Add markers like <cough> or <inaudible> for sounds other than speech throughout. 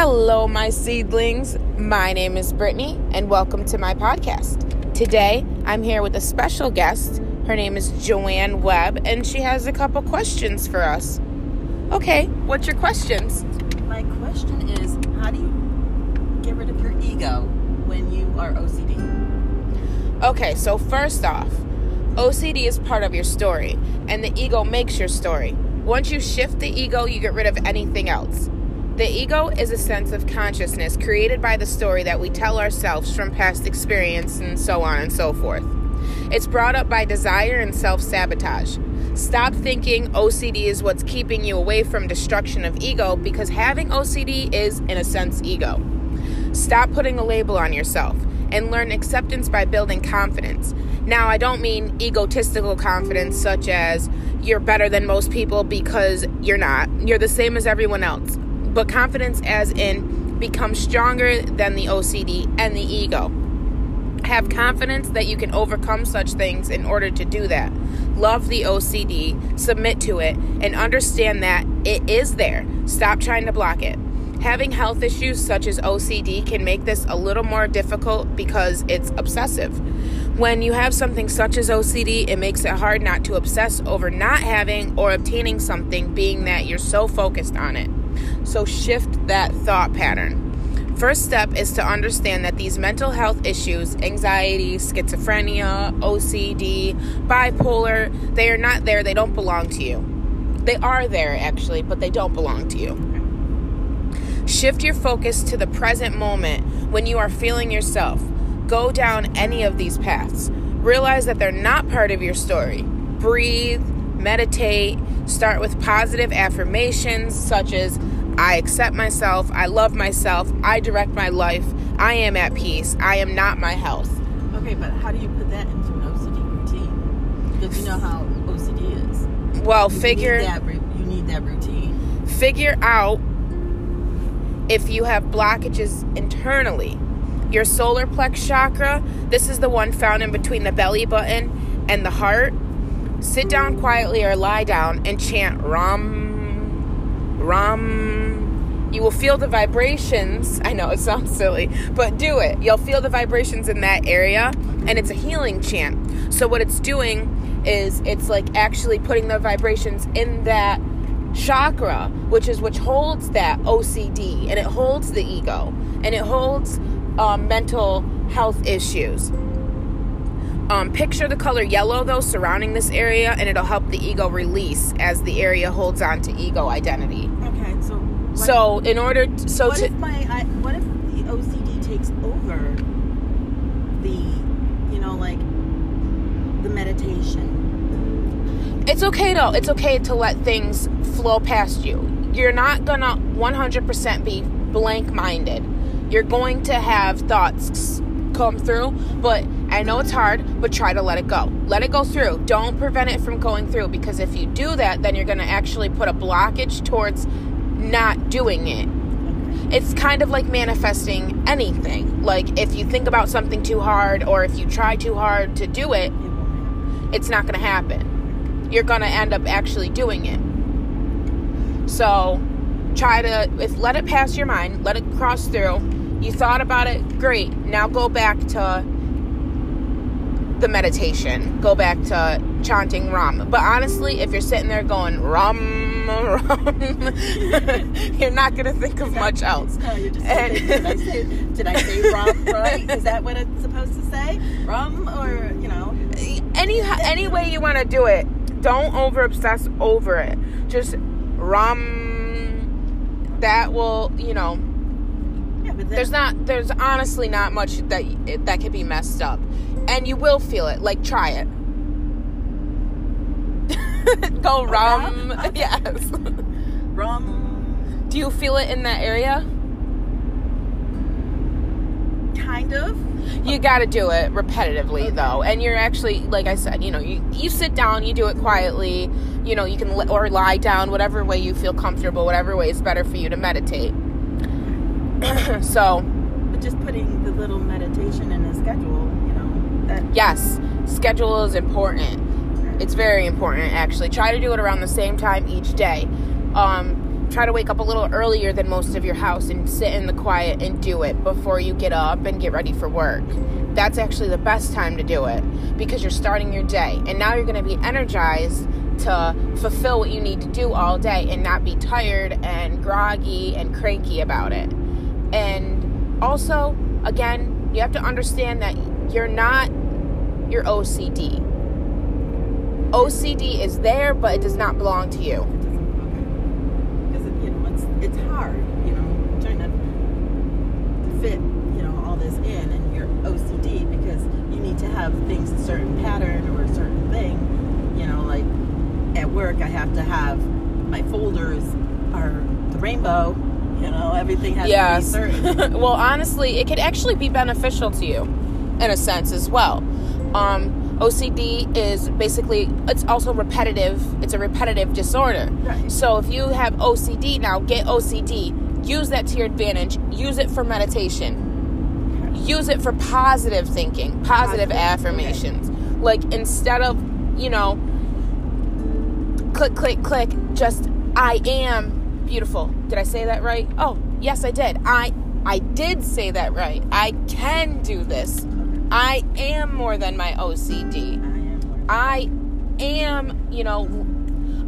Hello, my seedlings. My name is Brittany, and welcome to my podcast. Today, I'm here with a special guest. Her name is Joanne Webb, and she has a couple questions for us. Okay, what's your questions? My question is how do you get rid of your ego when you are OCD? Okay, so first off, OCD is part of your story, and the ego makes your story. Once you shift the ego, you get rid of anything else. The ego is a sense of consciousness created by the story that we tell ourselves from past experience and so on and so forth. It's brought up by desire and self sabotage. Stop thinking OCD is what's keeping you away from destruction of ego because having OCD is, in a sense, ego. Stop putting a label on yourself and learn acceptance by building confidence. Now, I don't mean egotistical confidence, such as you're better than most people because you're not. You're the same as everyone else but confidence as in become stronger than the OCD and the ego. Have confidence that you can overcome such things in order to do that. Love the OCD, submit to it, and understand that it is there. Stop trying to block it. Having health issues such as OCD can make this a little more difficult because it's obsessive. When you have something such as OCD, it makes it hard not to obsess over not having or obtaining something, being that you're so focused on it. So shift that thought pattern. First step is to understand that these mental health issues, anxiety, schizophrenia, OCD, bipolar, they are not there, they don't belong to you. They are there actually, but they don't belong to you. Shift your focus to the present moment when you are feeling yourself. Go down any of these paths. Realize that they're not part of your story. Breathe, meditate, start with positive affirmations such as I accept myself, I love myself, I direct my life, I am at peace, I am not my health. Okay, but how do you put that into an OCD routine? Because you know how OCD is. Well, You figure need that, you need that routine. figure out if you have blockages internally. Your solar plex chakra, this is the one found in between the belly button and the heart. Sit down quietly or lie down and chant Ram, Ram. You will feel the vibrations. <laughs> I know it sounds silly, but do it. You'll feel the vibrations in that area, and it's a healing chant. So, what it's doing is it's like actually putting the vibrations in that chakra, which is which holds that OCD and it holds the ego and it holds um, mental health issues. Um, picture the color yellow though surrounding this area, and it'll help the ego release as the area holds on to ego identity. Okay, so. What, So, in order, t- so what to if my I, what if the OCD takes over the, you know, like the meditation? it's okay though. It's okay to let things flow past you. You're not gonna 100% be blank minded. You're going to have thoughts come through, but I know it's hard, but try to let it go. Let it go through. Don't prevent it from going through because if you do that, then you're gonna actually put a blockage towards not doing it. It's kind of like manifesting anything. Like if you think about something too hard or if you try too hard to do it, it's not going to happen. You're going to end up actually doing it. So, try to if let it pass your mind, let it cross through. You thought about it, great. Now go back to the meditation. Go back to chanting Ram. But honestly, if you're sitting there going Ram, <laughs> Ram, <laughs> you're not to think of much else. No, you're just And- did I say did I say rum <laughs> right? Is that what it's supposed to say? Ram or you know? any any way you want to do it don't over obsess over it just Ram. that will you know Yeah, but then, there's not there's honestly not much that that could be messed up and you will feel it like try it <laughs> go oh, rum rum? Okay. <laughs> yes rum do you feel it in that area kind of. You got to do it repetitively though, and you're actually, like I said, you know, you you sit down, you do it quietly. You know, you can li- or lie down, whatever way you feel comfortable, whatever way is better for you to meditate. <clears throat> so But just putting the little meditation in a schedule, yes, schedule is important. It's very important actually. Try to do it around the same time each day. Um, try to wake up a little earlier than most of your house and sit in the quiet and do it before you get up and get ready for work. That's actually the best time to do it because you're starting your day and now you're going to be energized to fulfill what you need to do all day and not be tired and groggy and cranky about it. And also, again, you have to understand that you're not your OCD. OCD is there, but it does not belong to you. Because you know it's it's hard, you know, trying to fit you know all this in and your OCD because you need to have things a certain pattern or a certain thing. You know, like at work, I have to have my folders are the rainbow. You know, everything has Yes. to be certain. <laughs> well, honestly, it could actually be beneficial to you in a sense as well. Um, OCD is basically it's also repetitive. It's a repetitive disorder. Right. So if you have OCD now, get OCD. Use that to your advantage. Use it for meditation. Use it for positive thinking, positive Positive, affirmations. Okay. Like instead of, you know, click, click, click, just I am beautiful. Did I say that right? Oh, yes, I did. I I did say that right. I can do this. I am more than my OCD. I am, you know,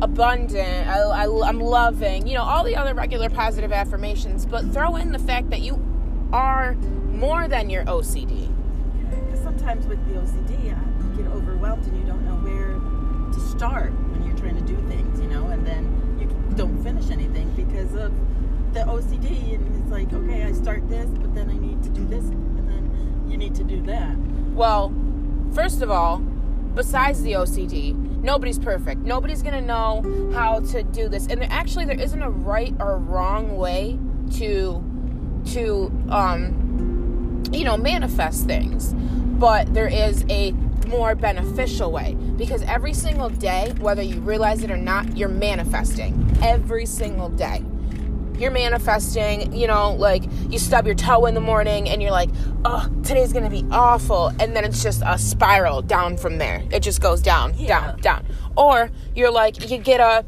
abundant. I, I, I'm loving. You know, all the other regular positive affirmations. But throw in the fact that you are more than your OCD. Because sometimes with the OCD, uh, you get overwhelmed and you don't know where to start when you're trying to do things, you know, and then you don't finish anything because of the OCD. And it's like, okay, I start this, but then I need to do this, you need to do that. Well, first of all, besides the OCD, nobody's perfect. Nobody's gonna know how to do this, and there, actually, there isn't a right or wrong way to to um, you know manifest things, but there is a more beneficial way. Because every single day, whether you realize it or not, you're manifesting. Every single day you're manifesting, you know, like you stub your toe in the morning and you're like, oh, today's gonna be awful. And then it's just a spiral down from there. It just goes down, Yeah. down, down. Or you're like, you get a,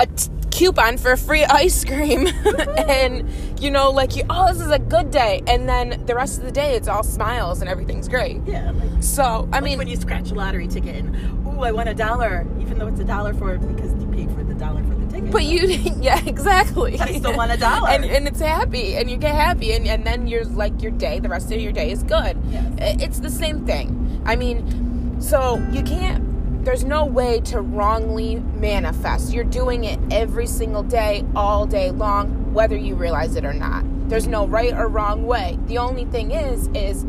a t- coupon for free ice cream <laughs> and, you know, like, you, oh, this is a good day. And then the rest of the day, it's all smiles and everything's great. Yeah, like, So, I like mean, when you scratch a lottery ticket and, ooh, I won a dollar, even though it's a dollar for it because you paid for the dollar for But you, <laughs> yeah, exactly. I still want a dollar. and, and it's happy, and you get happy, and, and then you're like your day, the rest of your day is good. Yes. It's the same thing. I mean, so you can't. There's no way to wrongly manifest. You're doing it every single day, all day long, whether you realize it or not. There's no right or wrong way. The only thing is, is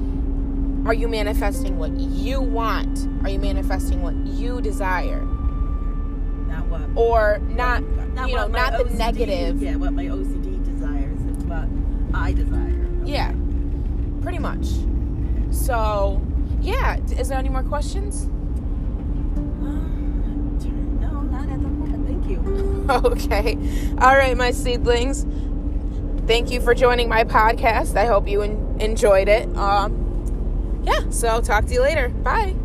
are you manifesting what you want? Are you manifesting what you desire? Not what Or not, not you know, not the OCD negative. Yeah, what my OCD desires. It's what I desire. Yeah, pretty much. So, yeah, is there any more questions? Um, no, not at the moment. Thank you. <laughs> Okay. All right, my seedlings. Thank you for joining my podcast. I hope you en- enjoyed it. Um, yeah, so talk to you later. Bye.